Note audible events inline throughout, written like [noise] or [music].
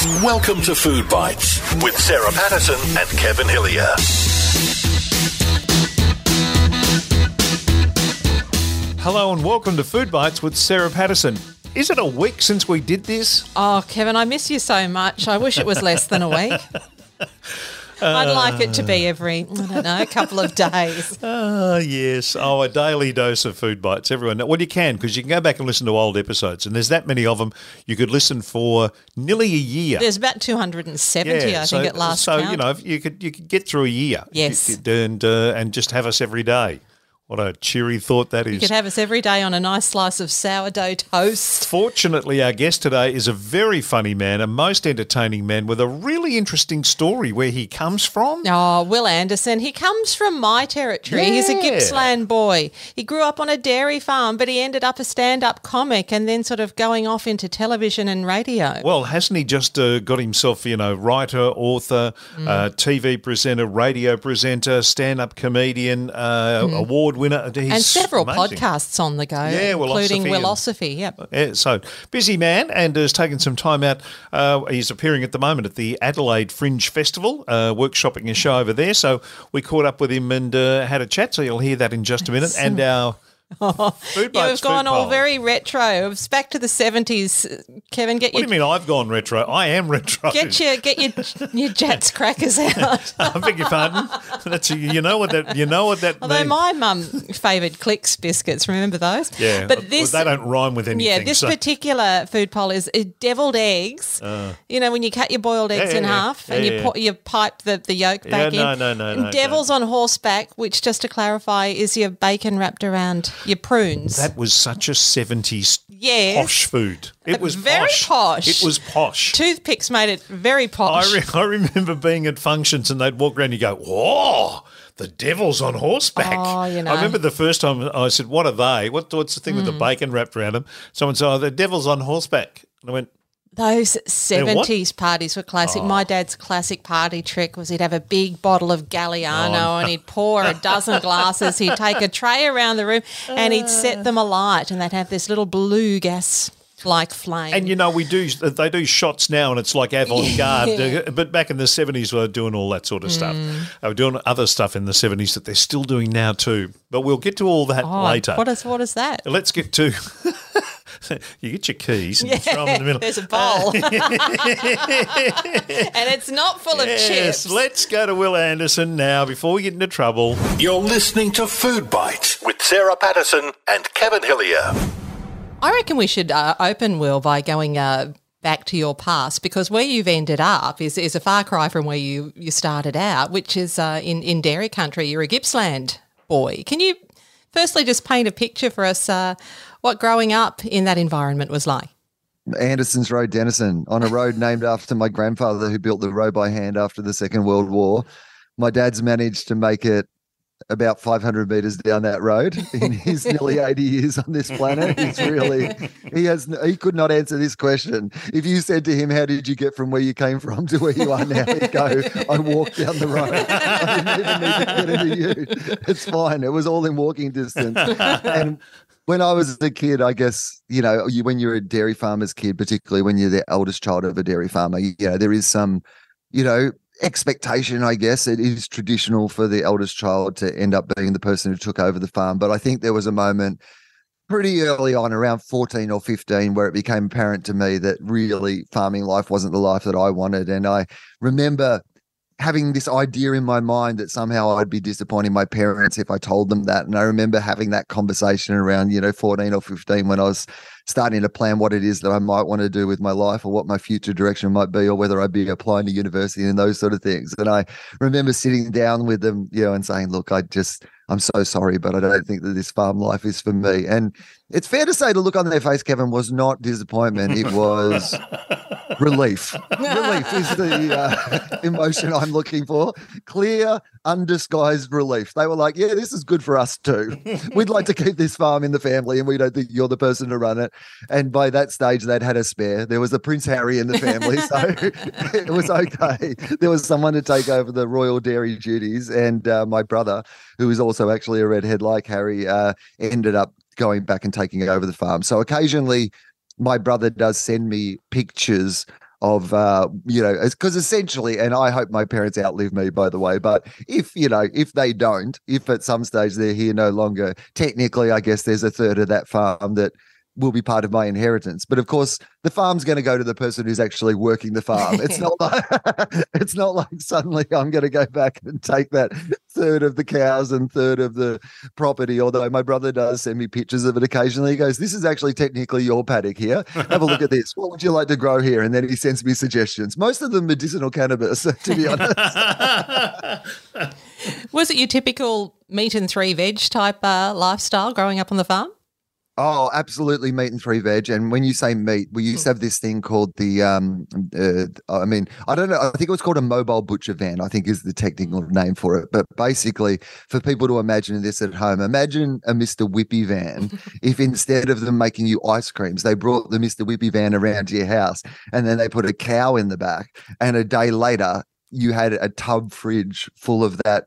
Welcome to Food Bites with Sarah Patterson and Kevin Hillier. Hello and welcome to Food Bites with Sarah Patterson. Is it a week since we did this? Oh, Kevin, I miss you so much. I wish it was less than a week. [laughs] I'd like it to be every, I don't know, a couple of days. [laughs] Ah, yes. Oh, a daily dose of Food Bites. Everyone, well, you can because you can go back and listen to old episodes, and there's that many of them. You could listen for nearly a year. There's about 270, I think, at last So count. you know, you could you could get through a year. Yes. And uh, and just have us every day. What a cheery thought that is. you could have us every day on a nice slice of sourdough toast. Fortunately, our guest today is a very funny man, a most entertaining man with a really interesting story where he comes from. Oh, Will Anderson. He comes from my territory. He's a Gippsland boy. He grew up on a dairy farm, but he ended up a stand up comic and then sort of going off into television and radio. Well, hasn't he just uh, got himself, you know, writer, author, Mm. uh, TV presenter, radio presenter, stand up comedian, uh, award winner? He's and several amazing. podcasts on the go, Yeah, including Willosophy. Yep. Yeah, so busy man and has taken some time out. Uh, he's appearing at the moment at the Adelaide Fringe Festival, uh, workshopping a show over there. So we caught up with him and uh, had a chat. So you'll hear that in just a minute. And our [laughs] food Yeah, bites we've gone food all very retro. It's back to the seventies. Kevin, get What your do you mean I've gone retro? I am retro. get your get your your Jatz crackers out. [laughs] I beg your pardon. That's you know what that you know what that Although means. my mum favoured Clix biscuits. Remember those? yeah, but well, this they don't rhyme with anything. Yeah, this so- particular food poll is uh, deviled eggs. you know, when you cut your boiled eggs yeah, in yeah. half Yeah, and you yeah. put, you pipe the, the yolk Yeah, back no, in. no, no, And no, Devils on horseback, which just to clarify is your bacon wrapped around your prunes. that was such a seventies Yes. posh food. It was very posh. It was posh. Toothpicks made it very posh. I, re- I remember being at functions and they'd walk around and you go, whoa, the devil's on horseback. Oh, you know. I remember the first time I said, what are they? What, what's the thing with Mm. the bacon wrapped around them? Someone said, oh, the devil's on horseback. And I went, Those what? 70s parties were classic. My dad's classic party trick was he'd have a big bottle of Galliano and he'd pour a dozen [laughs] glasses. He'd take a tray around the room and he'd set them alight and they'd have this little blue gas like flame. and you know, we do, they do shots now and it's like avant garde. Yeah. Mm. [laughs] But back in the 70s, we were doing all that sort of stuff. They were doing other stuff in the 70s that they're still doing now too. But we'll get to all that Oh, later. What is, what is that? Let's get to. [laughs] you get your keys and throw them in the middle. There's a bowl. [laughs] and it's not full of Yes, chips. let's go to Will Anderson now before we get into trouble. You're listening to Food Bites with Sarah Patterson and Kevin Hillier. I reckon we should uh, open, Will, by going uh, back to your past because where you've ended up is, is a far cry from where you, you started out, which is uh, in, in dairy country. You're a Gippsland boy. Can you firstly just paint a picture for us uh, what growing up in that environment was like? Anderson's Road, Denison, on a road named after my grandfather who built the road by hand after the Second World War. My dad's managed to make it about 500 meters down that road [laughs] in his nearly 80 years on this planet. He's really, he has, he could not answer this question. If you said to him, How did you get from where you came from to where you are now? He'd go, I walked down the road. [laughs] I didn't even need to get into you. It's fine. It was all in walking distance. And when I was a kid, I guess, you know, you, when you're a dairy farmer's kid, particularly when you're the eldest child of a dairy farmer, you know, there is some, you know, expectation, I guess. It is traditional for the eldest child to end up being the person who took over the farm. But I think there was a moment pretty early on, around 14 or 15, where it became apparent to me that really farming life wasn't the life that I wanted. And I remember having this idea in my mind that somehow I'd be disappointing my parents if I told them that. And I remember having that conversation around, you know, 14 or 15 when I was starting to plan what it is that I might want to do with my life or what my future direction might be or whether I'd be applying to university and those sort of things. And I remember sitting down with them, you know, and saying, look, I just, I'm so sorry, but I don't think that this farm life is for me. And it's fair to say the look on their face, Kevin, was not disappointment. It was [laughs] relief. relief is the uh, [laughs] emotion I'm looking for. Clear, undisguised relief. They were like, yeah, this is good for us too. We'd like to keep this farm in the family and we don't think you're the person to run it. And by that stage, they'd had a spare. There was a Prince Harry in the family. So [laughs] it was okay. There was someone to take over the royal dairy duties. And uh, my brother, who is also actually a redhead like Harry, uh, ended up going back and taking over the farm. So occasionally, my brother does send me pictures of uh you know because essentially and i hope my parents outlive me by the way but if you know if they don't if at some stage they're here no longer technically i guess there's a third of that farm that will be part of my inheritance. But of course, the farm's going to go to the person who's actually working the farm. [laughs] It's not like [laughs] it's not like suddenly I'm going to go back and take that third of the cows and third of the property. Although my brother does send me pictures of it occasionally. He goes, "This is actually technically your paddock here. Have a look at this. What would you like to grow here?" And then he sends me suggestions. Most of them medicinal cannabis, [laughs] to be honest. Was it your typical meat and three veg type uh, lifestyle growing up on the farm? Oh, absolutely, meat and three veg. And when you say meat, we used to have this thing called the. Um, uh, I mean, I don't know. I think it was called a mobile butcher van. I think is the technical name for it. But basically, for people to imagine this at home, imagine a Mister Whippy van. [laughs] if instead of them making you ice creams, they brought the Mister Whippy van around to your house, and then they put a cow in the back, and a day later you had a tub fridge full of that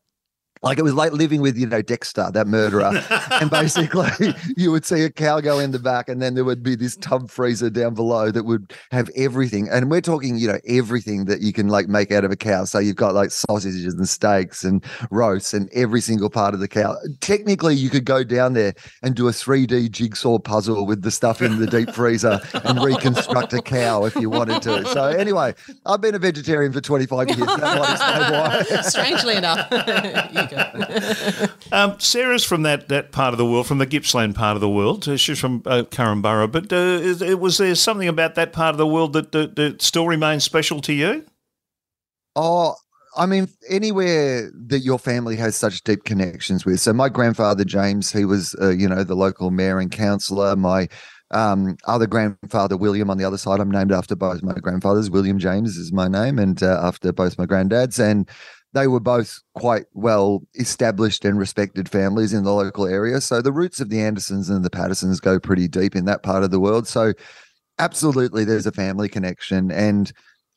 like it was like living with, you know, Dexter, that murderer. and [laughs] basically, you would see a cow go in the back, and then there would be this tub freezer down below that would have everything. And we're talking, you know, everything that you can like make out of a cow. So you've got like sausages and steaks and roasts and every single part of the cow. Technically, you could go down there and do a 3D jigsaw puzzle with the stuff in the deep freezer and reconstruct a cow if you wanted to. So, anyway, I've been a vegetarian for 25 years. That might [laughs] why. Strangely enough. [laughs] [laughs] um, Sarah's from that, that part of the world, from the Gippsland part of the world. Uh, she's from uh, Korumburra. But uh, is, was there something about that part of the world that, that, that still remains special to you? Oh, I mean, anywhere that your family has such deep connections with. So, my grandfather James, he was, uh, you know, the local mayor and councillor. My um, other grandfather William on the other side, I'm named after both my grandfathers. William James is my name, and uh, after both my granddads. And they were both quite well established and respected families in the local area. So the roots of the Andersons and the Pattersons go pretty deep in that part of the world. So absolutely there's a family connection. And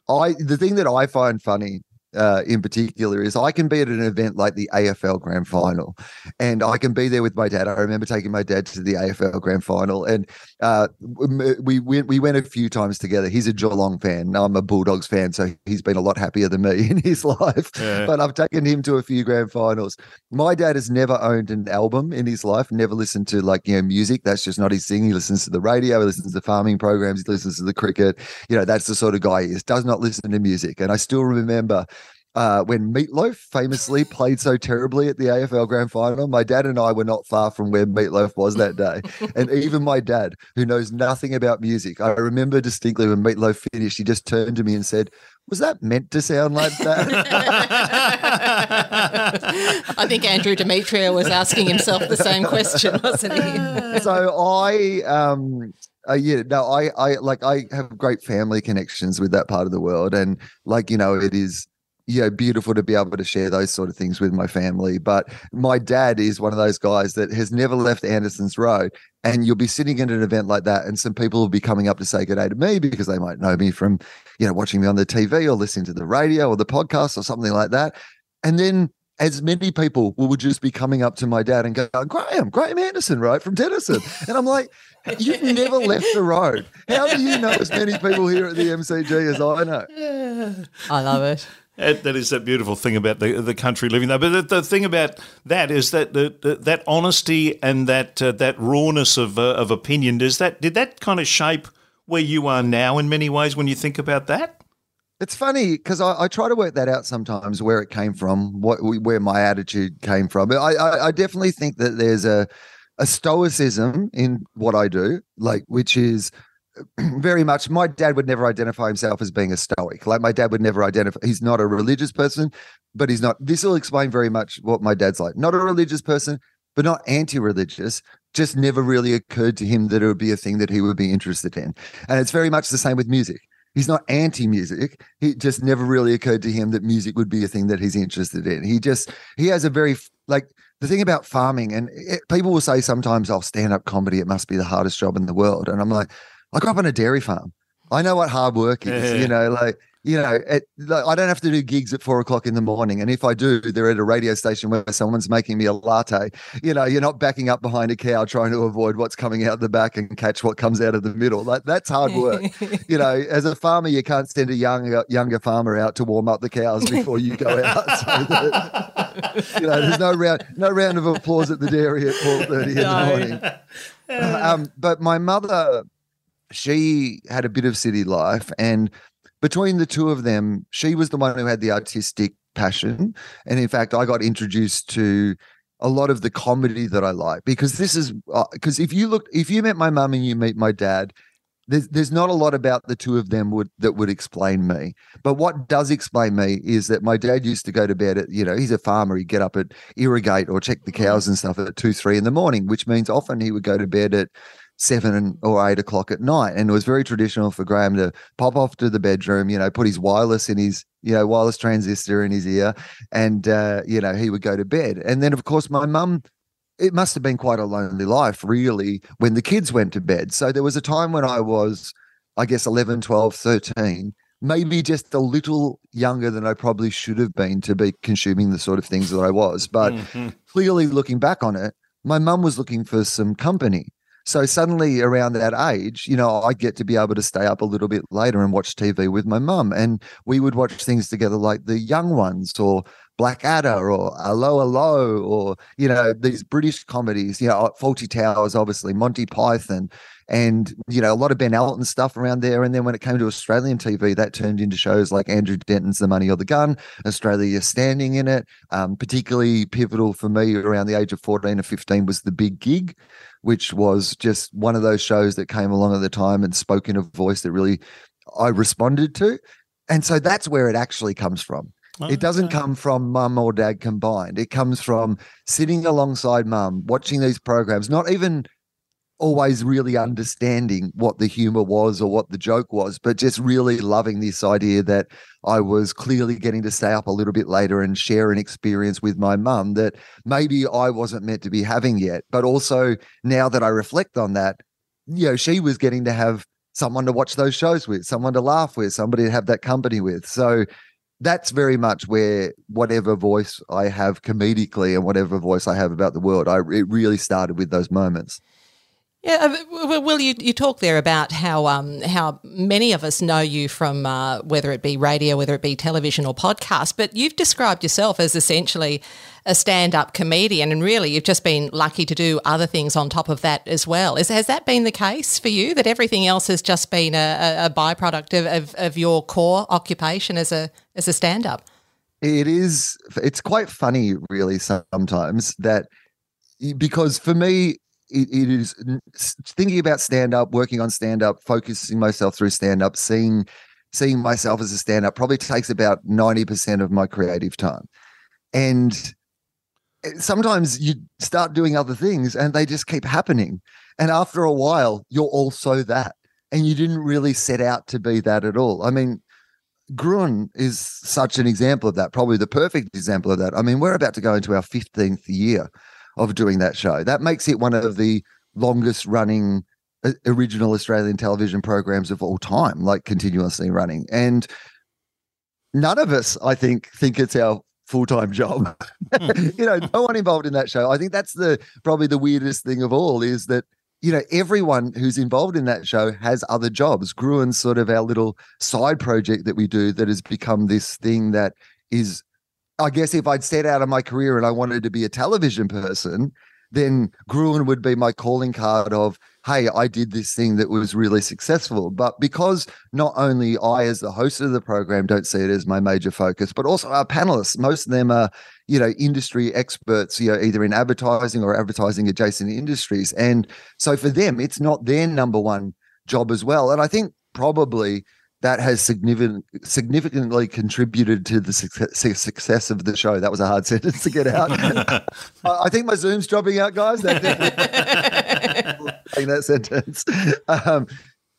I the thing that I find funny uh, in particular is I can be at an event like the AFL Grand Final, and I can be there with my dad. I remember taking my dad to the AFL Grand Final, and uh, we went we went a few times together. He's a Geelong fan. I'm a Bulldogs fan, so he's been a lot happier than me [laughs] in his life. Yeah. But I've taken him to a few Grand Finals. My dad has never owned an album in his life. Never listened to like you know music. That's just not his thing. He listens to the radio. He listens to farming programs. He listens to the cricket. You know that's the sort of guy he is. Does not listen to music. And I still remember uh, when Meatloaf famously played so terribly at the AFL Grand Final. My dad and I were not far from where Meatloaf was that day. [laughs] and even my dad, who knows nothing about music, I remember distinctly when Meatloaf finished, he just turned to me and said, was that meant to sound like that? [laughs] [laughs] I think Andrew Demetriou was asking himself the same question, wasn't he? so I um uh, yeah, no, I, I like I have great family connections with that part of the world, and like you know, it is you know, beautiful to be able to share those sort of things with my family. But my dad is one of those guys that has never left Anderson's Road. And you'll be sitting at an event like that, and some people will be coming up to say good day to me because they might know me from, you know, watching me on the TV or listening to the radio or the podcast or something like that. And then as many people will just be coming up to my dad and go, Graham, Graham Anderson, right, from Denison. And I'm like, you've never left the road. How do you know as many people here at the MCG as I know? I love it. That, is that beautiful thing about the the country living there. But the, the thing about that is that the, the that honesty and that uh, that rawness of uh, of opinion does that did that kind of shape where you are now in many ways when you think about that. It's funny because I, I, try to work that out sometimes where it came from, what where my attitude came from. I, I, I definitely think that there's a a stoicism in what I do, like which is [clears throat] very much. My dad would never identify himself as being a stoic. Like my dad would never identify he's not a religious person but he's not this will explain very much what my dad's like. Not a religious person but not anti-religious just never really occurred to him that it would be a thing that he would be interested in. And it's very much the same with music. He's not anti-music. He just never really occurred to him that music would be a thing that he's interested in. He just he has a very like the thing about farming and it, people will say sometimes oh, stand up comedy it must be the hardest job in the world. And i'm like I grew up on a dairy farm. I know what hard work is. Yeah. You know, like you know, it, like, I don't have to do gigs at four o'clock in the morning, and if I do, they're at a radio station where someone's making me a latte. You know, you're not backing up behind a cow trying to avoid what's coming out the back and catch what comes out of the middle. Like that's hard work. [laughs] you know, as a farmer, you can't send a younger younger farmer out to warm up the cows before you go out. [laughs] So that, you know, there's no round no round of applause at the dairy at four thirty in the morning. [laughs] um, but my mother, she had a bit of city life, and between the two of them, she was the one who had the artistic passion, and in fact, I got introduced to a lot of the comedy that I like because this is uh, because if you look, if you met my mum and you meet my dad. There's, there's not a lot about the two of them would that would explain me. But what does explain me is that my dad used to go to bed at, you know, he's a farmer. He'd get up at irrigate or check the cows mm-hmm. and stuff at two, three in the morning, which means often he would go to bed at seven or eight o'clock at night. And it was very traditional for Graham to pop off to the bedroom, you know, put his wireless in his, you know, wireless transistor in his ear, and uh, you know, he would go to bed. And then of course my mum it must have been quite a lonely life, really, when the kids went to bed. So there was a time when I was, I guess, 11, 12, 13, maybe just a little younger than I probably should have been to be consuming the sort of things that I was. But Mhm. clearly, looking back on it, my mum was looking for some company. So suddenly, around that age, you know, I get to be able to stay up a little bit later and watch TV with my mum. And we would watch things together like The Young Ones or Blackadder or Allo Allo or, you know, these British comedies, you know, Fawlty Towers, obviously, Monty Python, and, you know, a lot of Ben Elton stuff around there. And then when it came to Australian TV, that turned into shows like Andrew Denton's The Money or the Gun, Australia Standing in it. Um, particularly pivotal for me around the age of 14 or 15 was The Big Gig, which was just one of those shows that came along at the time and spoke in a voice that really I responded to. And so that's where it actually comes from. It doesn't Okay. come from mum or dad combined. It comes from sitting alongside mum, watching these programs, not even always really understanding what the humor was or what the joke was, but just really loving this idea that I was clearly getting to stay up a little bit later and share an experience with my mum that maybe I wasn't meant to be having yet. But also now that I reflect on that, you know, she was getting to have someone to watch those shows with, someone to laugh with, somebody to have that company with. So that's very much where whatever voice I have comedically and whatever voice I have about the world, I it really started with those moments. Yeah, uh, Will, you, you talk there about how um, how many of us know you from uh, whether it be radio, whether it be television or podcast, but you've described yourself as essentially a stand-up comedian, and really you've just been lucky to do other things on top of that as well. Is, has that been the case for you, that everything else has just been a, a, byproduct of, of, of your core occupation as a as a stand-up? It is. It's quite funny, really, sometimes that because for me, it, it is thinking about stand up, working on stand up, focusing myself through stand up, seeing seeing myself as a stand up probably takes about ninety percent of my creative time, and eh, sometimes you start doing other things and they just keep happening, and after a while, you're also that, and you didn't really set out to be that at all. I mean, Gruen is such an example of that, probably the perfect example of that. I mean, we're about to go into our 15th year of doing that show. That makes it one of the longest running uh, original Australian television programs of all time, like continuously running. And none of us, I think, think it's our full-time job. [laughs] you know, no one involved in that show. I think that's the probably the weirdest thing of all is that you know, everyone who's involved in that show has other jobs. Gruen's sort of our little side project that we do that has become this thing that is, I guess, if I'd set out of my career and I wanted to be a television person, then Gruen would be my calling card of, hey, I did this thing that was really successful. But because not only I, as the host of the program, don't see it as my major focus, but also our panelists, most of them are, you know, industry experts, you know, either in advertising or advertising adjacent industries. And so for them, it's not their number one job as well. And I think probably that has significant, significantly contributed to the success, success of the show. That was a hard [laughs] sentence to get out. [laughs] I think my Zoom's dropping out, guys. [laughs] That sentence. Um,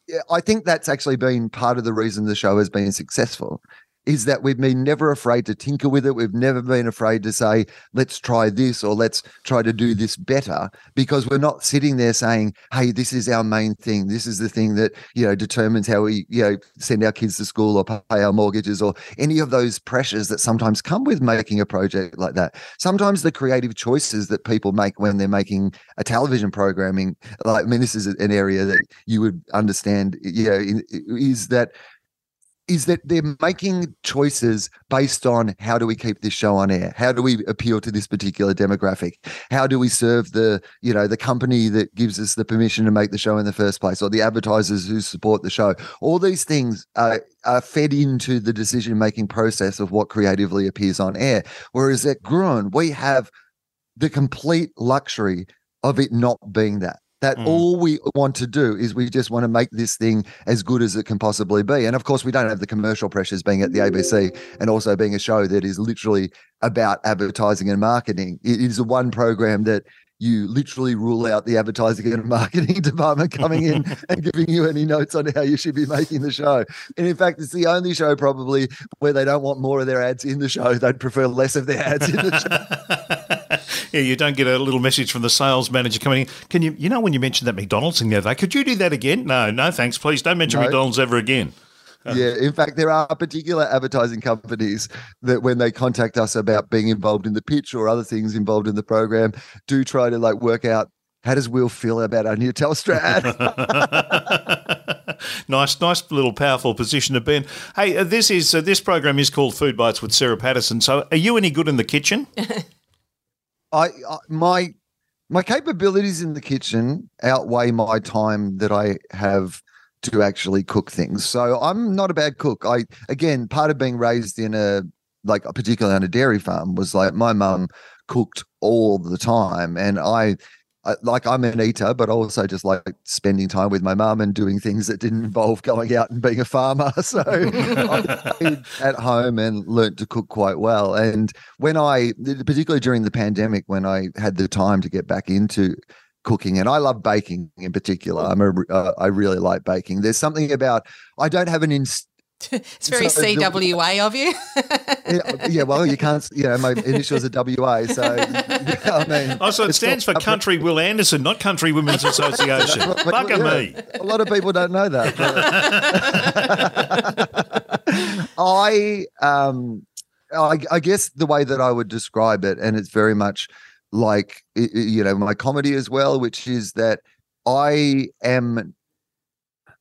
yeah, I think that's actually been part of the reason the show has been successful is that we've been never afraid to tinker with it. We've never been afraid to say, let's try this or let's try to do this better because we're not sitting there saying, hey, this is our main thing. This is the thing that, you know, determines how we, you know, send our kids to school or pay our mortgages or any of those pressures that sometimes come with making a project like that. Sometimes the creative choices that people make when they're making a television programming, like, I mean, this is an area that you would understand, you know, is that is that they're making choices based on how do we keep this show on air? How do we appeal to this particular demographic? How do we serve the you know the company that gives us the permission to make the show in the first place or the advertisers who support the show? All these things are, are fed into the decision making process of what creatively appears on air. Whereas at Gruen we have the complete luxury of it not being that that mm. all we want to do is we just want to make this thing as good as it can possibly be. And of course, we don't have the commercial pressures being at the ABC and also being a show that is literally about advertising and marketing. It is a one program that you literally rule out the advertising and [laughs] marketing department coming in [laughs] and giving you any notes on how you should be making the show. And in fact, it's the only show probably where they don't want more of their ads in the show. They'd prefer less of their ads in the show. [laughs] yeah, you don't get a little message from the sales manager coming in. Can you, you know, when you mentioned that McDonald's thing the other day, could you do that again? No, no, thanks. Please don't mention no. McDonald's ever again. yeah, in fact, there are particular advertising companies that, when they contact us about being involved in the pitch or other things involved in the program, do try to like work out how does Will feel about our new Telstra ad? [laughs] nice, nice little powerful position to be in. Hey, uh, this is uh, this program is called Food Bites with Sarah Patterson. So, are you any good in the kitchen? [laughs] I, I my my capabilities in the kitchen outweigh my time that I have to actually cook things. So I'm not a bad cook. I again, part of being raised in a like particularly on a dairy farm was like my mum cooked all the time and I like I'm an eater, but also just like spending time with my mum and doing things that didn't involve going out and being a farmer. [laughs] So I at home and learned to cook quite well. And when I, particularly during the pandemic, when I had the time to get back into cooking and I love baking in particular. I'm a, uh, I really like baking. There's something about I don't have an inst- [laughs] it's very so CWA of you. yeah, yeah, well, you can't. You know, my initials are WA, so [laughs] I mean. Oh, so it stands for Country Will Anderson, not Country Women's [laughs] Association. Bugger yeah, me. A lot of people don't know that. I, um, I, I guess the way that I would describe it, and it's very much like you know my comedy as well, which is that I am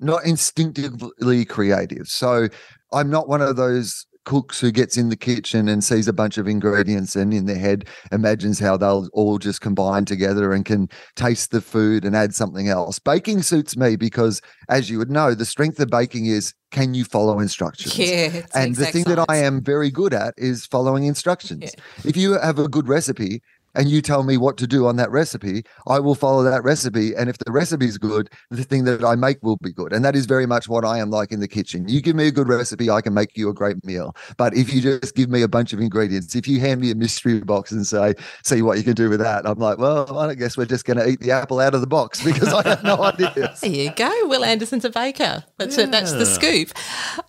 not instinctively creative. So I'm not one of those cooks who gets in the kitchen and sees a bunch of ingredients and in their head imagines how they'll all just combine together and can taste the food and add something else. Baking suits me because, as you would know, the strength of baking is can you follow instructions? Yeah, and the thing science. that I am very good at is following instructions. Yeah. If you have a good recipe, and you tell me what to do on that recipe, I will follow that recipe. And if the recipe is good, the thing that I make will be good. And that is very much what I am like in the kitchen. You give me a good recipe, I can make you a great meal. But if you just give me a bunch of ingredients, if you hand me a mystery box and say, see what you can do with that, I'm like, well, I guess we're just going to eat the apple out of the box [laughs] because I have no idea. There you go. Will Anderson's a baker. That's yeah. it. That's the scoop.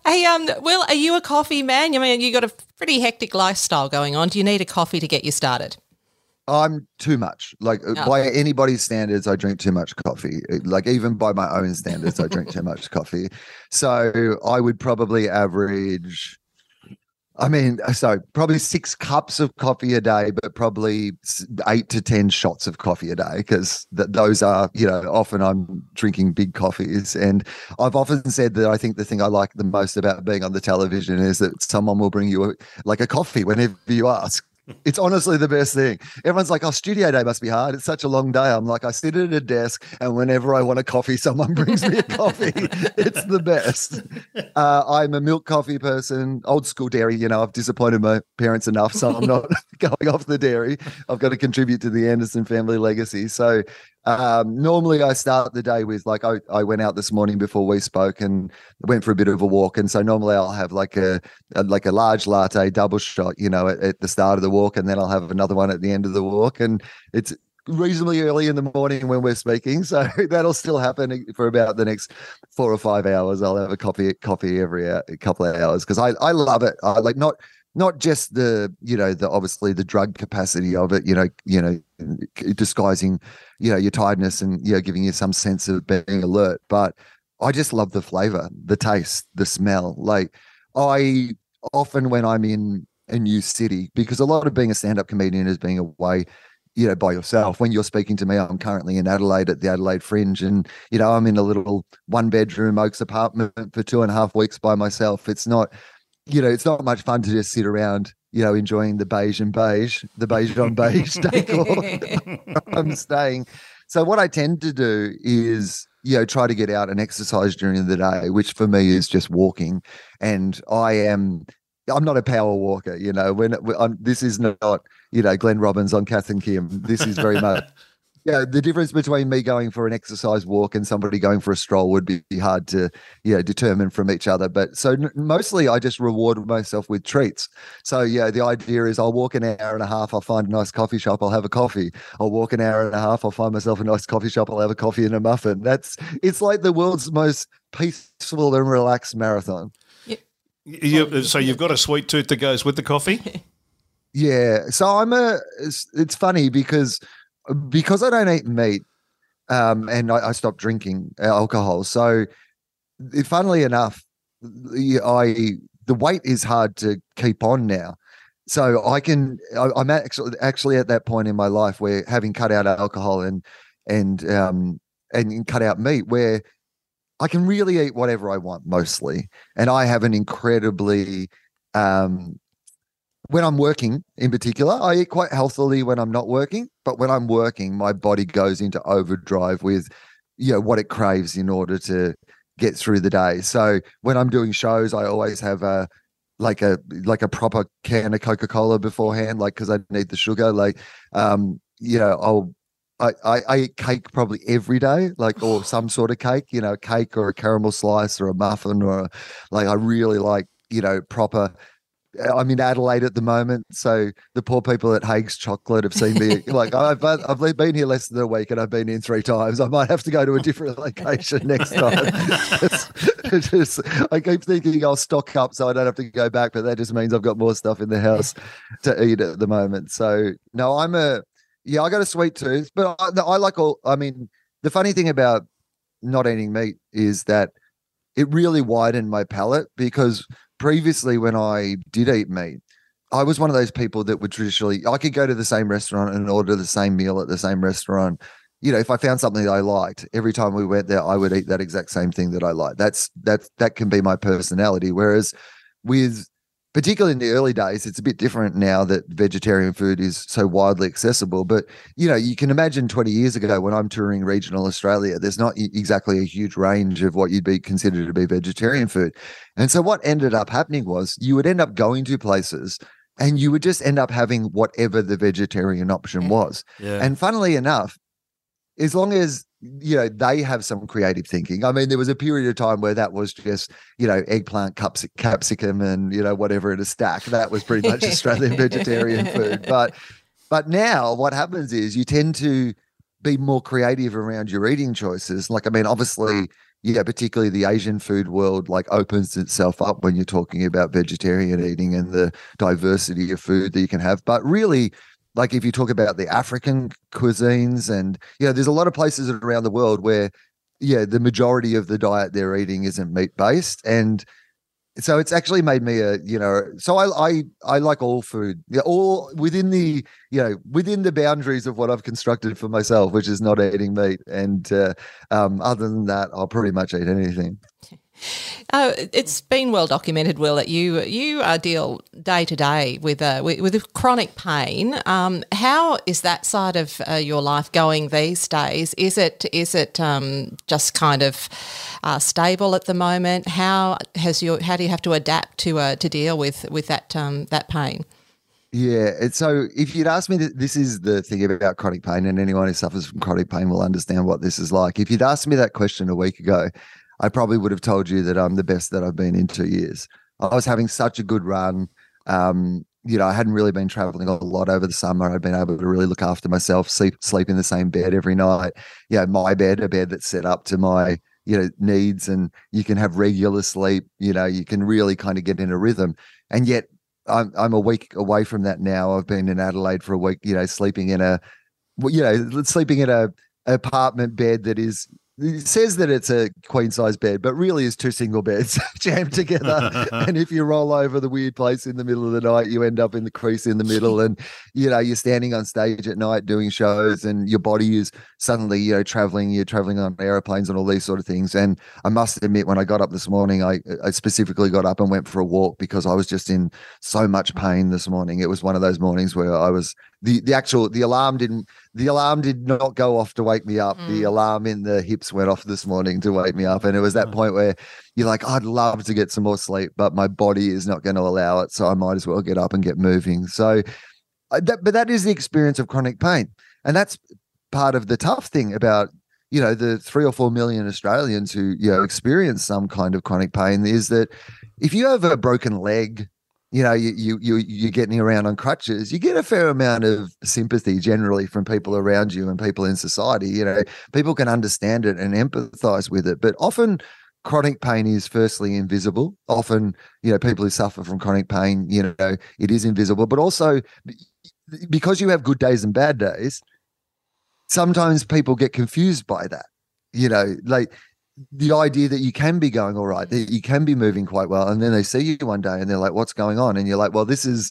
Hey, um, Will, are you a coffee man? I mean, you got a pretty hectic lifestyle going on. Do you need a coffee to get you started? I'm too much. Like uh, oh. by anybody's standards, I drink too much coffee. Like even by my own standards, I drink too [laughs] much coffee. So I would probably average. I mean, uh, so probably six cups of coffee a day, but probably eight to ten shots of coffee a day because th- those are, you know, often I'm drinking big coffees. And I've often said that I think the thing I like the most about being on the television is that someone will bring you a, like a coffee whenever you ask it's honestly the best thing. Everyone's like, "Oh, studio day must be hard. It's such a long day." I'm like, I sit at a desk, and whenever I want a coffee, someone brings me a [laughs] coffee. it's the best. Uh, I'm a milk coffee person, old school dairy. You know, I've disappointed my parents enough, so I'm not [laughs] going off the dairy. I've got to contribute to the Anderson family legacy. So um, normally, I start the day with like I, I went out this morning before we spoke and went for a bit of a walk, and so normally I'll have like a, a like a large latte double shot, you know, at, at, the start of the walk, and then I'll have another one at the end of the walk, and it's reasonably early in the morning when we're speaking. So [laughs] that'll still happen for about the next four or five hours. I'll have a coffee coffee every couple of hours because I, I love it. I like not not just the you know the obviously the drug capacity of it you know you know disguising you know your tiredness and you know giving you some sense of being alert but i just love the flavor the taste the smell. Like i often when i'm in a new city because a lot of being a stand-up comedian is being away you know by yourself. When you're speaking to me i'm currently in adelaide at the adelaide fringe and you know i'm in a little one bedroom oaks apartment for two and a half weeks by myself. It's not you know, it's not much fun to just sit around, you know, enjoying the beige and beige, the beige on beige [laughs] decor. [laughs] I'm staying. So what I tend to do is, you know, try to get out and exercise during the day, which for me is just walking. And I am, I'm not a power walker, you know. When, when this is not, you know, Glenn Robbins on Kath and Kim. This is very much yeah, the difference between me going for an exercise walk and somebody going for a stroll would be hard to, you know, determine from each other. But so n- mostly I just reward myself with treats. So yeah, the idea is I'll walk an hour and a half, I'll find a nice coffee shop, I'll have a coffee. I'll walk an hour and a half, I'll find myself a nice coffee shop, I'll have a coffee and a muffin. That's it's like the world's most peaceful and relaxed marathon. You, uh, so you've got a sweet tooth that goes with the coffee. [laughs] Yeah. So I'm a. It's, it's funny because because I don't eat meat, um, and I, I stopped drinking alcohol. So, funnily enough, I the weight is hard to keep on now. So I can I, I'm actually actually at that point in my life where having cut out alcohol and and um and cut out meat where I can really eat whatever I want mostly, and I have an incredibly um when I'm working in particular, I eat quite healthily when I'm not working. But when I'm working, my body goes into overdrive with, you know, what it craves in order to get through the day. So when I'm doing shows, I always have a like a like a proper can of Coca Cola beforehand, like because I need the sugar. Like, um, you know, I'll I, I, I, eat cake probably every day, like or [sighs] some sort of cake, you know, cake or a caramel slice or a muffin or a, like I really like, you know, proper I'm in Adelaide at the moment, so the poor people at Haigh's Chocolate have seen me. [laughs] like I've I've been here less than a week, and I've been in three times. I might have to go to a different [laughs] location next time. just, I keep thinking I'll stock up so I don't have to go back, but that just means I've got more stuff in the house [laughs] to eat at the moment. So no, I'm a yeah, I got a sweet tooth, but I, I like all. I mean, the funny thing about not eating meat is that it really widened my palate because previously when I did eat meat, I was one of those people that would traditionally I could go to the same restaurant and order the same meal at the same restaurant. You know, if I found something that I liked, every time we went there, I would eat that exact same thing that I liked. That's that's that can be my personality. Whereas with particularly in the early days, it's a bit different now that vegetarian food is so widely accessible. But you know, you can imagine 20 years ago when I'm touring regional Australia, there's not exactly a huge range of what you'd be considered to be vegetarian food. And so what ended up happening was you would end up going to places and you would just end up having whatever the vegetarian option mm. was. Yeah. And funnily enough, as long as you know they have some creative thinking. I mean there was a period of time where that was just you know eggplant caps- capsicum and you know whatever in a stack. That was pretty much australian [laughs] vegetarian food. But but now what happens is you tend to be more creative around your eating choices. Like i mean obviously yeah particularly the asian food world like opens itself up when you're talking about vegetarian eating and the diversity of food that you can have. But really like if you talk about the African cuisines and you know, there's a lot of places around the world where yeah, the majority of the diet they're eating isn't meat based. And so it's actually made me a, you know, so I I I like all food. Yeah, all within the, you know, within the boundaries of what I've constructed for myself, which is not eating meat. And uh, um, other than that, I'll pretty much eat anything. [laughs] Uh, it's been well documented, Will, that you you uh, deal day to day with, uh, with, with chronic pain. Um, how is that side of uh, your life going these days? Is it is it um, just kind of uh, stable at the moment? How has your how do you have to adapt to uh, to deal with with that um, that pain? Yeah. So if you'd asked me, this is the thing about chronic pain, and anyone who suffers from chronic pain will understand what this is like. If you'd asked me that question a week ago, I probably would have told you that I'm the best that I've been in two years. I was having such a good run. Um, you know, I hadn't really been traveling a lot over the summer. I'd been able to really look after myself, sleep sleep in the same bed every night. You know, my bed, a bed that's set up to my you know needs, and you can have regular sleep. You know, you can really kind of get in a rhythm. And yet, I'm I'm a week away from that now. I've been in Adelaide for a week. You know, sleeping in a, you know, sleeping in a apartment bed that is it says that it's a queen size bed, but really is two single beds [laughs] jammed together. [laughs] and if you roll over the weird place in the middle of the night, you end up in the crease in the middle. [laughs] And, you know, you're standing on stage at night doing shows and your body is suddenly, you know, traveling, you're traveling on airplanes and all these sort of things. And I must admit, when I got up this morning, I, I specifically got up and went for a walk because I was just in so much pain this morning. It was one of those mornings where I was the the actual the alarm didn't the alarm did not go off to wake me up. Mm. The alarm in the hips went off this morning to wake me up, and it was that mm. point where you're like, I'd love to get some more sleep, but my body is not going to allow it, so I might as well get up and get moving. So, that, but that is the experience of chronic pain, and that's part of the tough thing about you know the three or four million Australians who you know experience some kind of chronic pain is that if you have a broken leg you know, you, you you you're getting around on crutches, you get a fair amount of sympathy generally from people around you and people in society. You know, people can understand it and empathize with it, but often chronic pain is firstly invisible. Often, you know, people who suffer from chronic pain, you know, it is invisible, but also because you have good days and bad days, sometimes people get confused by that. You know, like the idea that you can be going all right, that you can be moving quite well, and then they see you one day and they're like, "What's going on?" And you're like, "Well, this is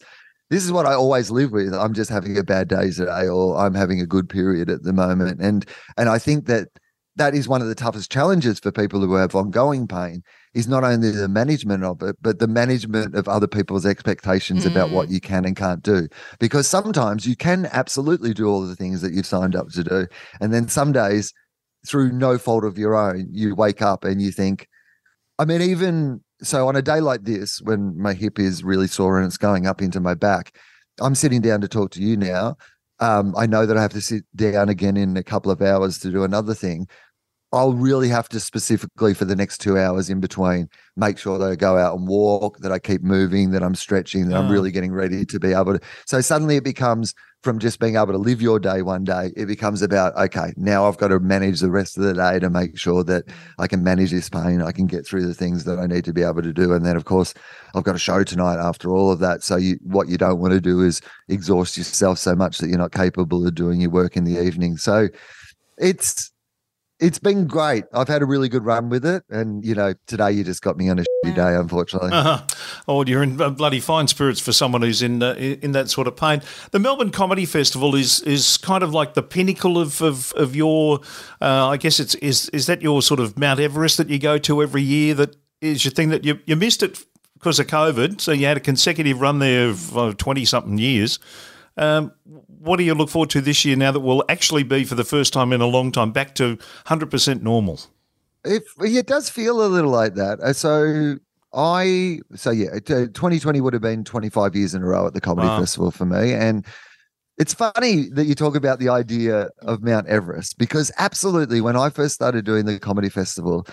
this is what I always live with. I'm just having a bad day today, or I'm having a good period at the moment." And and I think that that is one of the toughest challenges for people who have ongoing pain is not only the management of it, but the management of other people's expectations mm. about what mm. you can and can't do. Because sometimes you can absolutely do all the things that you've signed up to do, and then some days through no fault of your own, you wake up and you think, I mean, even so, on a day like this, when my hip is really sore and it's going up into my back, I'm sitting down to talk to you now. Um, I know that I have to sit down again in a couple of hours to do another thing. I'll really have to specifically for the next two hours in between make sure that I go out and walk, that I keep moving, that I'm stretching, that I'm really getting ready to be able to. So suddenly it becomes from just being able to live your day one day, it becomes about, okay, now I've got to manage the rest of the day to make sure that I can manage this pain. I can get through the things that I need to be able to do. And then, of course, I've got a show tonight after all of that. So, you, what you don't want to do is exhaust yourself so much that you're not capable of doing your work in the evening. So, it's it's been great. I've had a really good run with it, and you know, today you just got me on a shitty day, unfortunately. Uh-huh. Oh, you're in bloody fine spirits for someone who's in uh, in that sort of pain. The Melbourne Comedy Festival is is kind of like the pinnacle of of, of your. Uh, I guess it's is is that your sort of Mount Everest that you go to every year? That is your thing that you you missed it because of COVID, so you had a consecutive run there of twenty something years. Um, what do you look forward to this year now that will actually be for the first time in a long time back to 100% normal? It, it does feel a little like that. Uh, so I, so yeah, 2020 would have been 25 years in a row at the Comedy wow. Festival for me. And it's funny that you talk about the idea of Mount Everest because absolutely, when I first started doing the Comedy Festival,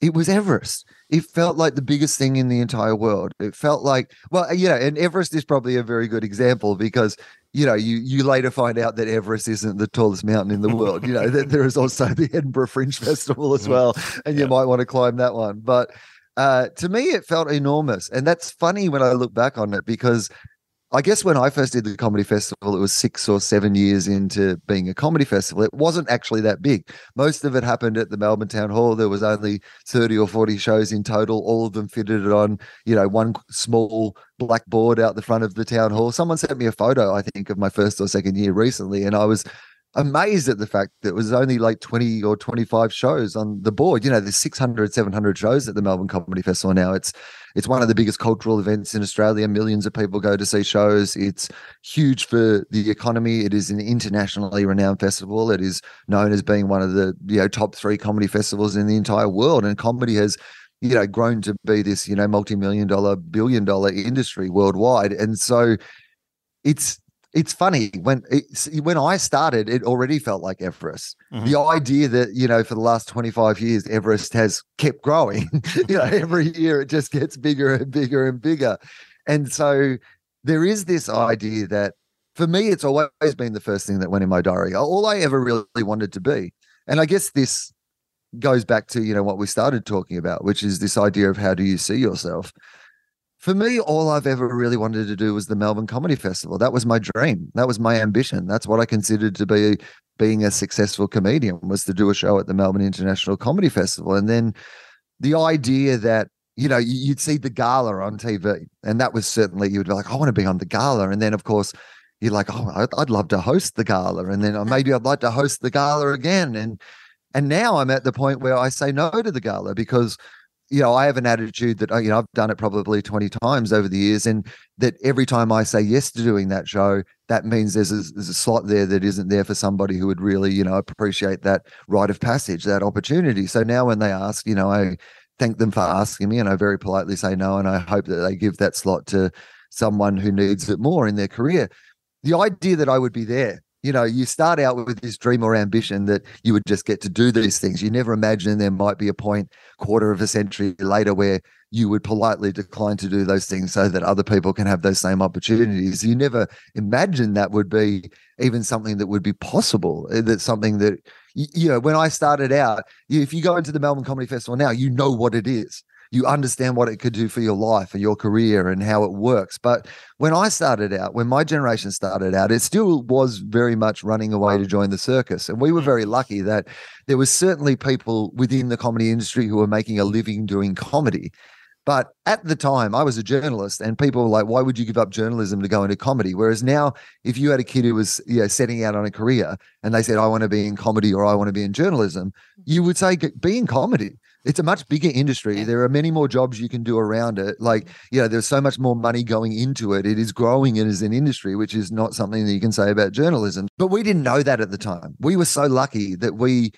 it was Everest. It felt like the biggest thing in the entire world. It felt like, well, you know, and Everest is probably a very good example because, you know, you you later find out that Everest isn't the tallest mountain in the [laughs] world. You know, that there is also the Edinburgh Fringe Festival as well, and you yeah. might want to climb that one. But uh, to me, it felt enormous, and that's funny when I look back on it because I guess when I first did the comedy festival, it was six or seven years into being a comedy festival. It wasn't actually that big. Most of it happened at the Melbourne Town Hall. There was only 30 or 40 shows in total. All of them fitted it on, you know, one small blackboard out the front of the town hall. Someone sent me a photo, I think, of my first or second year recently, and I was amazed at the fact that it was only like 20 or 25 shows on the board. You know, there's 600, 700 shows at the Melbourne Comedy Festival now. It's it's one of the biggest cultural events in Australia. Millions of people go to see shows. It's huge for the economy. It is an internationally renowned festival. It is known as being one of the you know top three comedy festivals in the entire world. And comedy has you know grown to be this you know multi-million dollar billion dollar industry worldwide and so it's it's funny when it's when I started, it already felt like Everest. Mm-hmm. The idea that you know for the last twenty five years, Everest has kept growing. [laughs] you know, [laughs] every year it just gets bigger and bigger and bigger, and so there is this idea that for me, it's always been the first thing that went in my diary. All I ever really wanted to be. And I guess this goes back to, you know, what we started talking about, which is this idea of how do you see yourself? For me, all I've ever really wanted to do was the Melbourne Comedy Festival. That was my dream. That was my ambition. That's what I considered to be being a successful comedian was to do a show at the Melbourne International Comedy Festival. And then the idea that you know you'd see the gala on TV, and that was certainly you would be like, I want to be on the gala, and then of course you're like, oh, I'd love to host the gala, and then oh, maybe I'd like to host the gala again, and and now I'm at the point where I say no to the gala because you know, I have an attitude that, uh, you know, I've done it probably 20 times over the years. And that every time I say yes to doing that show, that means there's a, there's a slot there that isn't there for somebody who would really, you know, appreciate that rite of passage, that opportunity. So now when they ask, you know, I thank them for asking me and I very politely say no. And I hope that they give that slot to someone who needs it more in their career. The idea that I would be there you know, you start out with this dream or ambition that you would just get to do these things. You never imagine there might be a point quarter of a century later where you would politely decline to do those things so that other people can have those same opportunities. You never imagine that would be even something that would be possible. Eh, that's something that, you know, when I started out, if you go into the Melbourne Comedy Festival now, you know what it is you understand what it could do for your life and your career and how it works. But when I started out, when my generation started out, it still was very much running away to join the circus. And we were hmm. very lucky that there was certainly people within the comedy industry who were making a living doing comedy. But at the time, I was a journalist, and people were like, "Why would you give up journalism to go into comedy?" Whereas now, if you had a kid who was you know, setting out on a career and they said, "I want to be in comedy" or "I want to be in journalism," hmm. you would say, "Be in comedy." It's a much bigger industry. Yeah. There are many more jobs you can do around it. Like, you know, there's so much more money going into it. It is growing as an industry, which is not something that you can say about journalism. But we didn't know that at the time. We were so lucky that we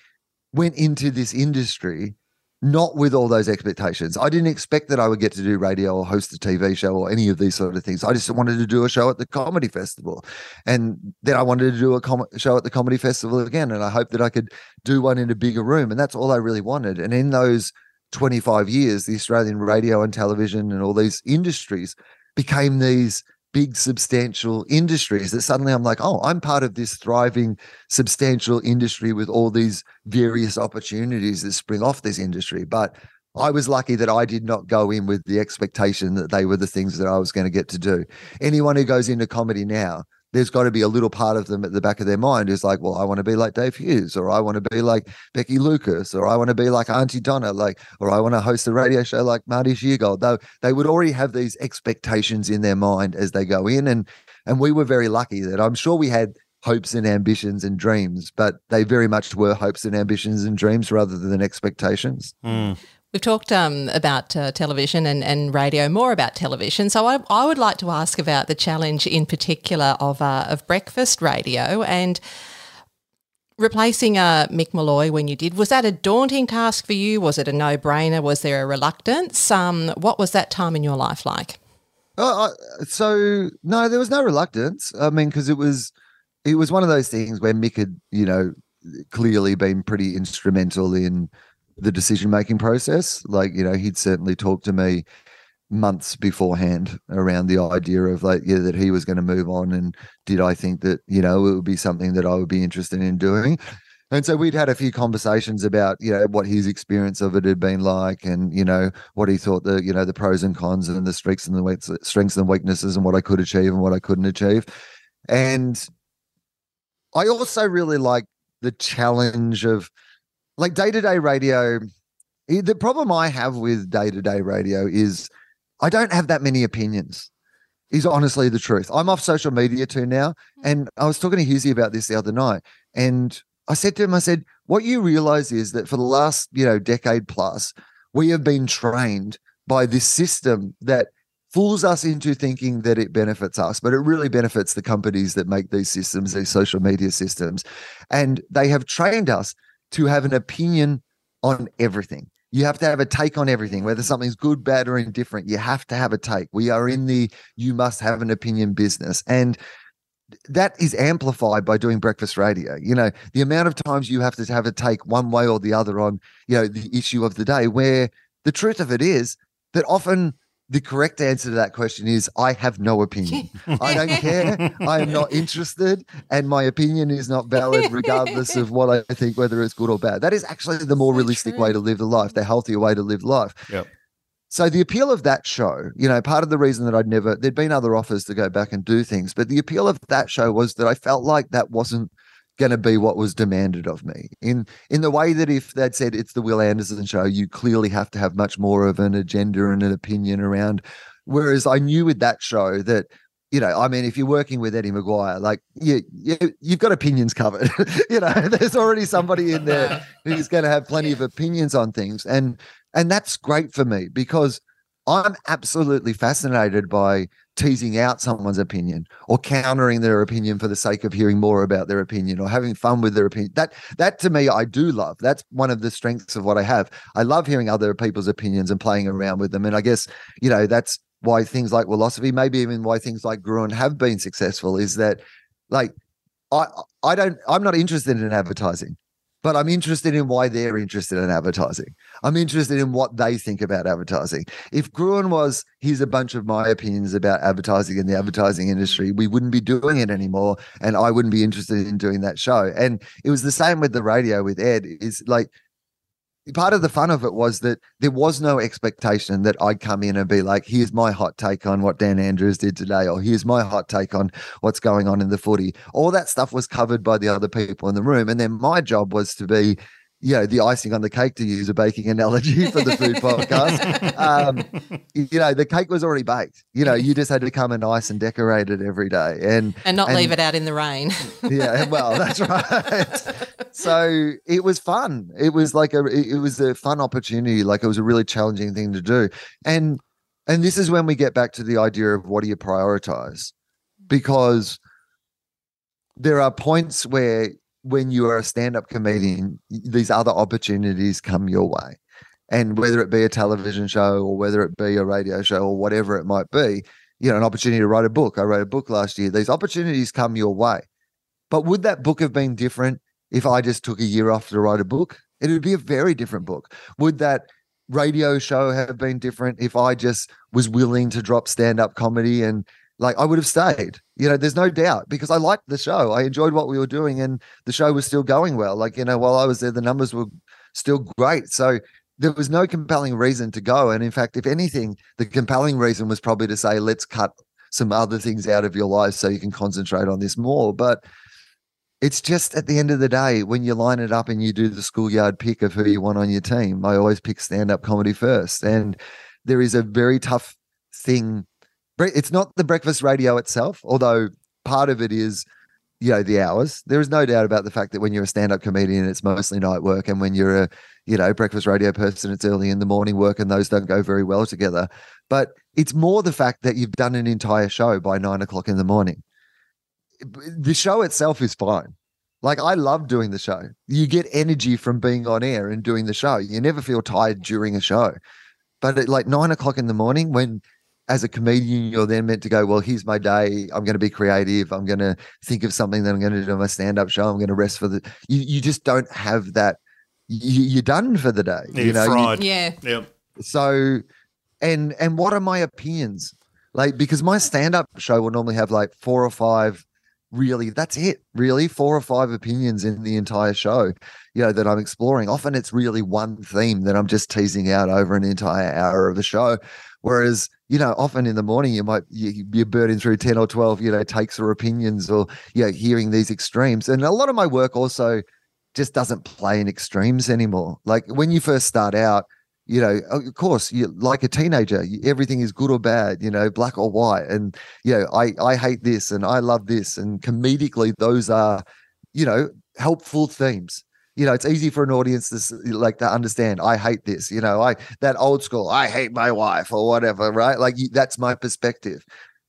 went into this industry not with all those expectations. I didn't expect that I would get to do radio or host a TV show or any of these sort of things. I just wanted to do a show at the comedy festival. And then I wanted to do a com- show at the comedy festival again. And I hoped that I could do one in a bigger room. And that's all I really wanted. And in those 25 years, the Australian radio and television and all these industries became these big substantial industries that suddenly I'm like, oh, I'm part of this thriving substantial industry with all these various opportunities that spring off this industry. But I was lucky that I did not go in with the expectation that they were the things that I was going to get to do. Anyone who goes into comedy now there's got to be a little part of them at the back of their mind is like, well, I want to be like Dave Hughes, or I want to be like Becky Lucas, or I want to be like Aunty Donna, like, or I want to host a radio show like Marty Sheargold. Though they would already have these expectations in their mind as they go in, and and we were very lucky that I'm sure we had hopes and ambitions and dreams, but they very much were hopes and ambitions and dreams rather than expectations. Mm. We've talked um, about uh, television and, and radio, more about television. So I, I would like to ask about the challenge in particular of, uh, of breakfast radio and replacing uh, Mick Molloy when you did. Was that a daunting task for you? Was it a no brainer? Was there a reluctance? Um, what was that time in your life like? Uh, so no, there was no reluctance. I mean, because it was it was one of those things where Mick had, you know, clearly been pretty instrumental in the decision making process. Like, you know, he'd certainly talked to me months beforehand around the idea of like, yeah, that he was going to move on. And did I think that, you know, it would be something that I would be interested in doing? And so we'd had a few conversations about, you know, what his experience of it had been like and, you know, what he thought the, you know, the pros and cons and the strengths and the strengths and weaknesses and what I could achieve and what I couldn't achieve. And I also really like the challenge of like day to day radio, the problem I have with day to day radio is I don't have that many opinions. Is honestly the truth. I'm off social media too now. Hmm. And I was talking to Hughesy about this the other night. And I said to him, I said, what you realize is that for the last, you know, decade plus, we have been trained by this system that fools us into thinking that it benefits us, but it really benefits the companies that make these systems, these social media systems. And they have trained us to have an opinion on everything. You have to have a take on everything, whether something's good, bad, or indifferent. You have to have a take. We are in the you must have an opinion business. And that is amplified by doing breakfast radio. You know, the amount of times you have to have a take one way or the other on, you know, the issue of the day, where the truth of it is that often the correct answer to that question is I have no opinion. [laughs] I don't care. I am not interested. And my opinion is not valid, [laughs] regardless of what I think, whether it's good or bad. That is actually the more So realistic true. way to live the life, the healthier way to live life. Yep. So the appeal of that show, you know, part of the reason that I'd never there'd been other offers to go back and do things, but the appeal of that show was that I felt like that wasn't going to be what was demanded of me. In in the way that if they'd said it's the Wil Anderson show, you clearly have to have much more of an agenda and an opinion around. Whereas I knew with that show that you know, I mean, if you're working with Eddie McGuire, like you, you you've got opinions covered. [laughs] you know, [laughs] there's already somebody in there [laughs] who's going to have plenty of opinions on things, and and that's great for me because I'm absolutely fascinated by teasing out someone's opinion or countering their opinion for the sake of hearing more about their opinion or having fun with their opinion. That that to me I do love. That's one of the strengths of what I have. I love hearing other people's opinions and playing around with them. And I guess, you know, that's why things like philosophy, maybe even why things like Gruen have been successful is that like I I don't I'm not interested in advertising but I'm interested in why they're interested in advertising. I'm interested in what they think about advertising. If Gruen was, here's a bunch of my opinions about advertising in the advertising industry, we wouldn't be doing it anymore. And I wouldn't be interested in doing that show. And it was the same with the radio with Ed, is like, part of the fun of it was that there was no expectation that I'd come in and be like, here's my hot take on what Dan Andrews did today, or here's my hot take on what's going on in the footy. All that stuff was covered by the other people in the room. And then my job was to be, you know, the icing on the cake, to use a baking analogy [laughs] for the food podcast. Um, you know, the cake was already baked. You know, you just had to come and ice and decorate it every day. And and not And- leave it out in the rain. [laughs] yeah, well, that's right. so it was fun. It was like a it it was a fun opportunity. Like it was a really challenging thing to do. And and this is when we get back to the idea of what do you prioritize? Because there are points where when you are a stand-up comedian, these other opportunities come your way. And whether it be a television show or whether it be a radio show or whatever it might be, you know, an opportunity to write a book. I wrote a book last year. These opportunities come your way. But would that book have been different if I just took a year off to write a book? It would be a very different book. Would that radio show have been different if I just was willing to drop stand up comedy and like I would have stayed? You know, there's no doubt because I liked the show. I enjoyed what we were doing and the show was still going well. Like, you know, while I was there, the numbers were still great. So there was no compelling reason to go. And in fact, if anything, the compelling reason was probably to say, let's cut some other things out of your life so you can concentrate on this more. But it's just at the end of the day, when you line it up and you do the schoolyard pick of who you want on your team, I always pick stand up comedy first. And there is a very tough thing. It's not the breakfast radio itself, although part of it is, you know, the hours. There is no doubt about the fact that when you're a stand up comedian, it's mostly night work. And when you're a, you know, breakfast radio person, it's early in the morning work, and those don't go very well together. But it's more the fact that you've done an entire show by nine o'clock in the morning the show itself is fine. Like I love doing the show. You get energy from being on air and doing the show. You never feel tired during a show. But at like nine o'clock in the morning, when as a comedian you're then meant to go, well, here's my day. I'm going to be creative. I'm going to think of something that I'm going to do on my stand-up show. I'm going to rest for the. You you just don't have that. You, you're done for the day. Yeah, you know, you- fried. yeah. Yep. so and and what are my opinions like because my stand-up show will normally have like four or five really that's it. Really four or five opinions in the entire show you know that i'm exploring. Often it's really one theme that i'm just teasing out over an entire hour of a show. Whereas you know often in the morning you might you, you're burning through 10 or 12 you know takes or opinions or you know hearing these extremes. And a lot of my work also just doesn't play in extremes anymore. Like when you first start out you know, of course, you like a teenager, everything is good or bad, you know, black or white. And, you know, I, I hate this and I love this. And comedically, those are, you know, helpful themes. You know, it's easy for an audience to like to understand. I hate this, you know, I that old school, I hate my wife or whatever, right? Like that's my perspective.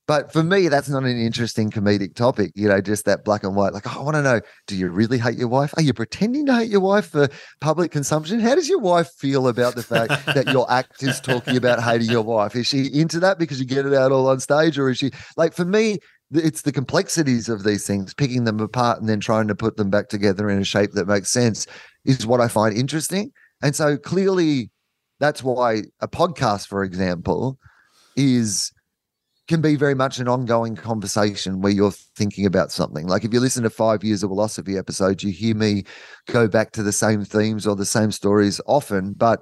But for me, that's not an interesting comedic topic, you know, just that black and white. Like, oh, I want to know, do you really hate your wife? Are you pretending to hate your wife for public consumption? How does your wife feel about the fact [laughs] that your act is talking about hating your wife? Is she into that because you get it out all on stage? Or is she like, for me, it's the complexities of these things, picking them apart and then trying to put them back together in a shape that makes sense is what I find interesting. And so clearly, that's why a podcast, for example, is can be very much an ongoing conversation where you're thinking about something. Like if you listen to five years of philosophy episodes, you hear me go back to the same themes or the same stories often, but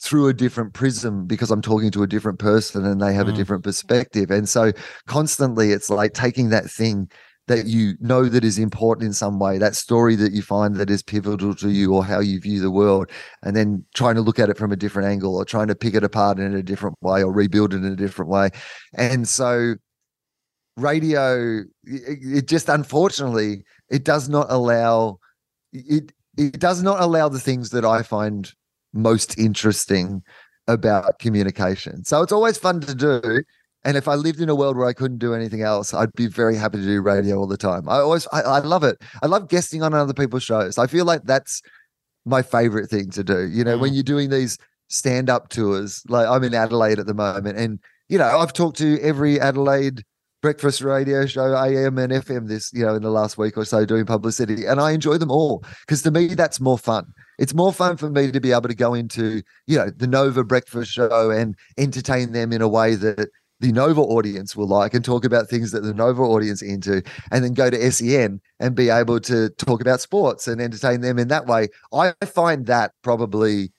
through a different prism because I'm talking to a different person and they have mm. a different perspective. And so constantly it's like taking that thing that you know that is important in some way, that story that you find that is pivotal to you or how you view the world, and then trying to look at it from a different angle or trying to pick it apart in a different way or rebuild it in a different way. And so radio, it, just unfortunately, it does not allow it it does not allow the things that I find most interesting about communication. So it's always fun to do and if I lived in a world where I couldn't do anything else, I'd be very happy to do radio all the time. I always, I, I love it. I love guesting on other people's shows. I feel like that's my favorite thing to do. You know, mm. when you're doing these stand up tours, like I'm in Adelaide at the moment, and you know, I've talked to every Adelaide breakfast radio show, AM and FM, this, you know, in the last week or so doing publicity, and I enjoy them all because to me, that's more fun. It's more fun for me to be able to go into, you know, the Nova breakfast show and entertain them in a way that the Nova audience will like and talk about things that the Nova audience into, and then go to SEN and be able to talk about sports and entertain them in that way. I find that probably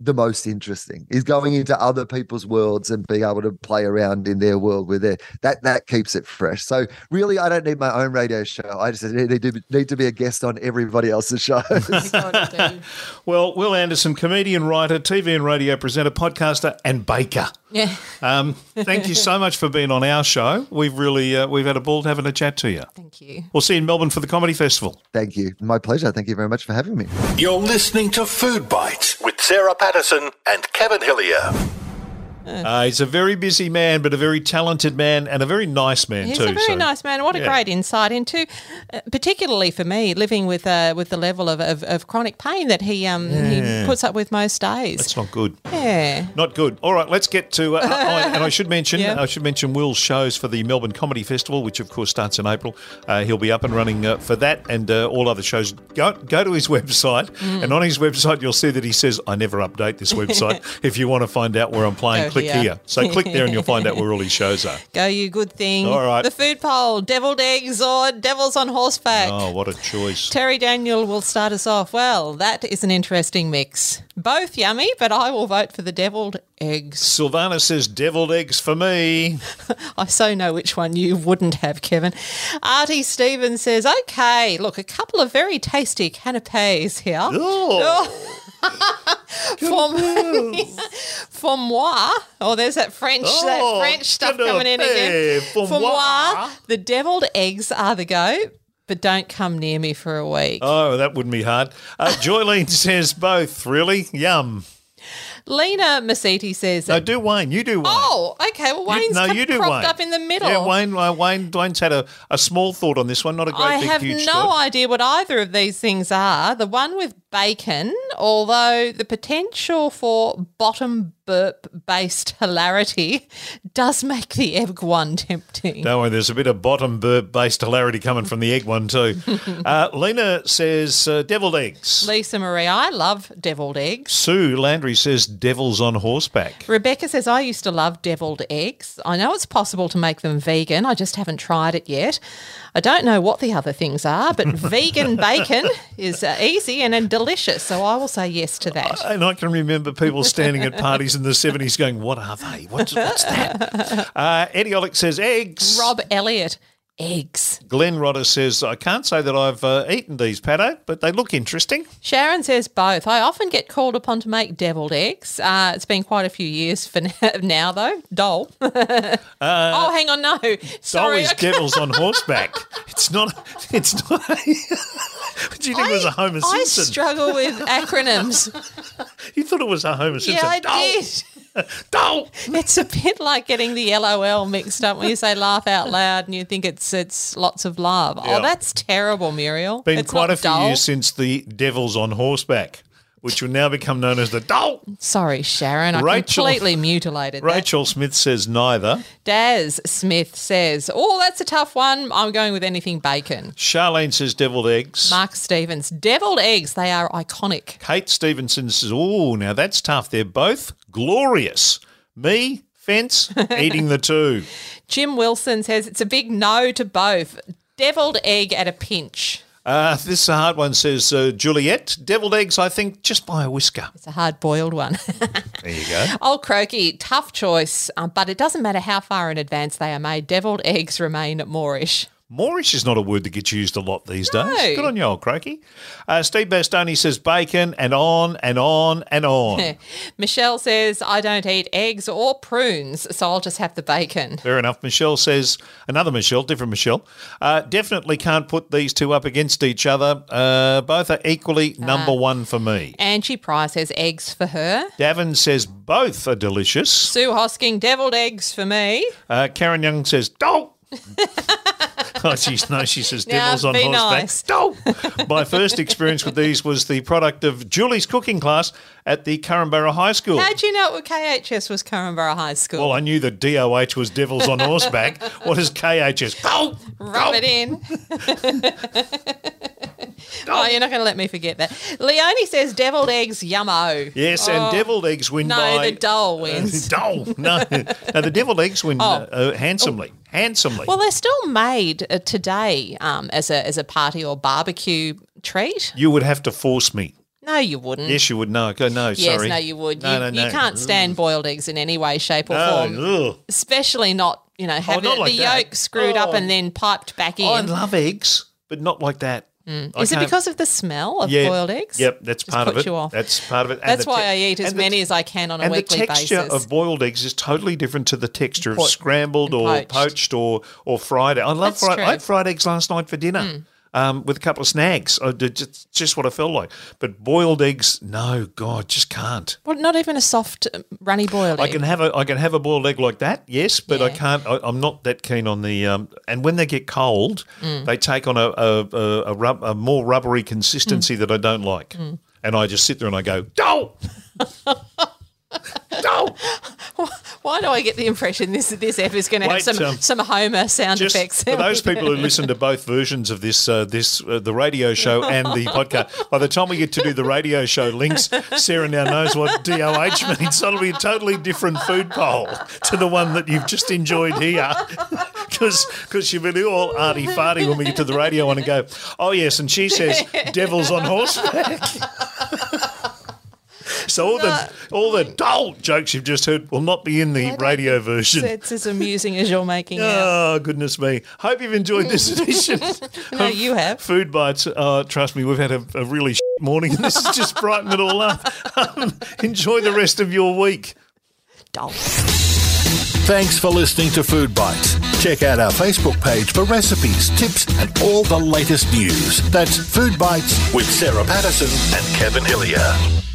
the most interesting is going into other people's worlds and being able to play around in their world with it. That that keeps it fresh. So really, I don't need my own radio show. I just need to need to be a guest on everybody else's show. [laughs] well, Wil Anderson, comedian, writer, TV and radio presenter, podcaster, and baker. Yeah. [laughs] Um, thank you so much for being on our show. We've really uh, we've had a ball having a chat to you. Thank you. We'll see you in Melbourne for the comedy festival. Thank you. My pleasure. Thank you very much for having me. You're listening to Food Bites with Sarah Patterson and Kevin Hillier. Uh, he's a very busy man, but a very talented man and a very nice man he's too. He's a very so, nice man. What a yeah. great insight into, uh, particularly for me, living with uh, with the level of, of, of, chronic pain that he um yeah. he puts up with most days. That's not good. Yeah, not good. All right, let's get to. Uh, I, and I should mention, [laughs] yeah. I should mention Wil's shows for the Melbourne Comedy Festival, which of course starts in April. Uh, he'll be up and running uh, for that and all other shows. Go go to his [laughs] website, mm. and on his website you'll see that he says, "I never update this website." [laughs] if you want to find out where I'm playing, click here. So [laughs] click there and you'll find out where all these shows are. Go, you good thing. All right. The food poll, deviled eggs or devils on horseback. Oh, what a choice. Terry Daniel will start us off. Well, that is an interesting mix. Both yummy, but I will vote for the deviled eggs. Sylvana says deviled eggs for me. [laughs] I so know which one you wouldn't have, Kevin. Artie Stevens says, okay, look, a couple of very tasty canapes here. [laughs] Oh, For, [laughs] for moi, oh, there's that French, oh, that French stuff coming in again. For, for moi. moi, the deviled eggs are the go. But don't come near me for a week. Oh, that wouldn't be hard. Uh, Joylene [laughs] says both. Really? Yum. Lena Masiti says. No, do Wayne. You do Wayne. Oh, okay. Well, Wayne's you, no, you do Wayne. up in the middle. Yeah, Wayne. Uh, Wayne. Wayne's had a, a small thought on this one, not a great I big, have no thought. idea what either of these things are. The one with bacon, although the potential for bottom burp based hilarity does make the egg one tempting. Don't worry, there's a bit of bottom burp based hilarity coming from the egg one too. [laughs] uh, Lena says uh, deviled eggs. Lisa Marie, I love deviled eggs. Sue Landry says devils on horseback. Rebecca says, I used to love deviled eggs. I know it's possible to make them vegan, I just haven't tried it yet. I don't know what the other things are, but [laughs] vegan bacon is uh, easy and, and delicious. So I will say yes to that. And I can remember people standing at parties in the 70s going, What are they? What's, what's that? [laughs] Uh, Eddie Olick says eggs. Rob Elliott eggs. Glenn Rodder says, I can't say that I've uh, eaten these, Pato, but they look interesting. Sharon says both. I often get called upon to make deviled eggs. Uh, it's been quite a few years for [laughs] now, though. Dole. [laughs] uh, oh, hang on, no. Sorry. Dole is devils on [laughs] horseback. It's not, it's not what do you think I, it was a Homer Simpson? I struggle with acronyms. you thought it was a Homer Simpson? Yeah, I did. Don't. It's a bit like getting the LOL mixed up when you say laugh out loud and you think it's it's lots of love. Oh, that's terrible, Muriel. Been it's quite a few dull. years since the Devils on horseback which will now become known as the doll. Sorry, Sharon. I Rachel, completely mutilated that. Rachel Smith says neither. Daz Smith says, oh, that's a tough one. I'm going with anything bacon. Charlene says deviled eggs. Mark Stevens, deviled eggs. They are iconic. Kate Stevenson says, oh, now that's tough. They're both glorious. Me, Fence, [laughs] eating the two. Jim Wilson says it's a big no to both. Deviled egg at a pinch. Uh, this is a hard one, says uh, Juliet. Deviled eggs, I think, just by a whisker. It's a hard boiled one. [laughs] There you go. Old Croaky, tough choice, um, but it doesn't matter how far in advance they are made. Deviled eggs remain Moorish. Moorish is not a word that gets used a lot these No. days. Good on you, old croaky. Uh, Steve Bastoni says bacon and on and on and on. [laughs] Michelle says, I don't eat eggs or prunes, so I'll just have the bacon. Fair enough. Michelle says, another Michelle, different Michelle, uh, definitely can't put these two up against each other. Uh, both are equally number one for me. Angie Price has eggs for her. Davin says both are delicious. Sue Hosking, deviled eggs for me. Uh, Karen Young says, don't. [laughs] [laughs] oh, she's no, she says devils on horseback. nice. [laughs] My first experience with these was the product of Julie's cooking class at the Korumburra High School. How'd you know KHS was Korumburra High School? Well, I knew that DOH was devils on horseback. [laughs] what is KHS? Don't. Rub it in. [laughs] oh, you're not going to let me forget that. Leonie says deviled eggs, yummo. Yes, and deviled eggs win No, by the dole wins. [laughs] Dole. No, no, the deviled eggs win Oh. uh, uh, handsomely. Handsomely. Well, they're still made uh, today um, as a as a party or barbecue treat. you would have to force me. No, you wouldn't. Yes, you would. No, go no. Yes, sorry. no, you would. No, you, no, no. you can't stand boiled eggs in any way, shape, or form. ugh. Especially not, you know, having not like the that. yolk screwed up Oh. and then piped back in. I love eggs, but not like that. Mm. I Is it because of the smell of Yeah, boiled eggs? Yep, that's Just part of it. you off. That's part of it. And That's why te- I eat as many as I can on a weekly basis. and the texture basis. of boiled eggs is totally different to the texture of scrambled or poached. poached, or or fried. I love fried. I had fried eggs last night for dinner. Hmm. Um, with a couple of snags, I did just, just what I felt like. But boiled eggs, no, God, just can't. well, not even a soft, um, runny boiled I egg. can have a I can have a boiled egg like that, yes, but I can't. I, I'm not that keen on the. Um, and when they get cold, Mm. they take on a a, a, a, rub, a more rubbery consistency that I don't like, Mm. and I just sit there and I go, "Don't, [laughs] don't." [laughs] Why do I get the impression this this F is going to have some um, some Homer sound effects? for those people who listen to both versions of this, uh, this uh, the radio show and the [laughs] podcast. By the time we get to do the radio show links, Sarah now knows what DOH [laughs] means. So it'll be a totally different food poll to the one that you've just enjoyed here, because because you'll be all arty farty when we get to the radio one and go, oh yes, and she says devils on horseback. [laughs] So all the all the dull jokes you've just heard will not be in the radio version. it's as amusing as you're making out. Oh, goodness me. Hope you've enjoyed this [laughs] edition. No, of you have. Food Bites. Uh, trust me, we've had a, a really [laughs] shit morning and this has just brightened it all up. Um, enjoy the rest of your week. Dull. Thanks for listening to Food Bites. Check out our Facebook page for recipes, tips, and all the latest news. That's Food Bites with Sarah Patterson and Kevin Hillier.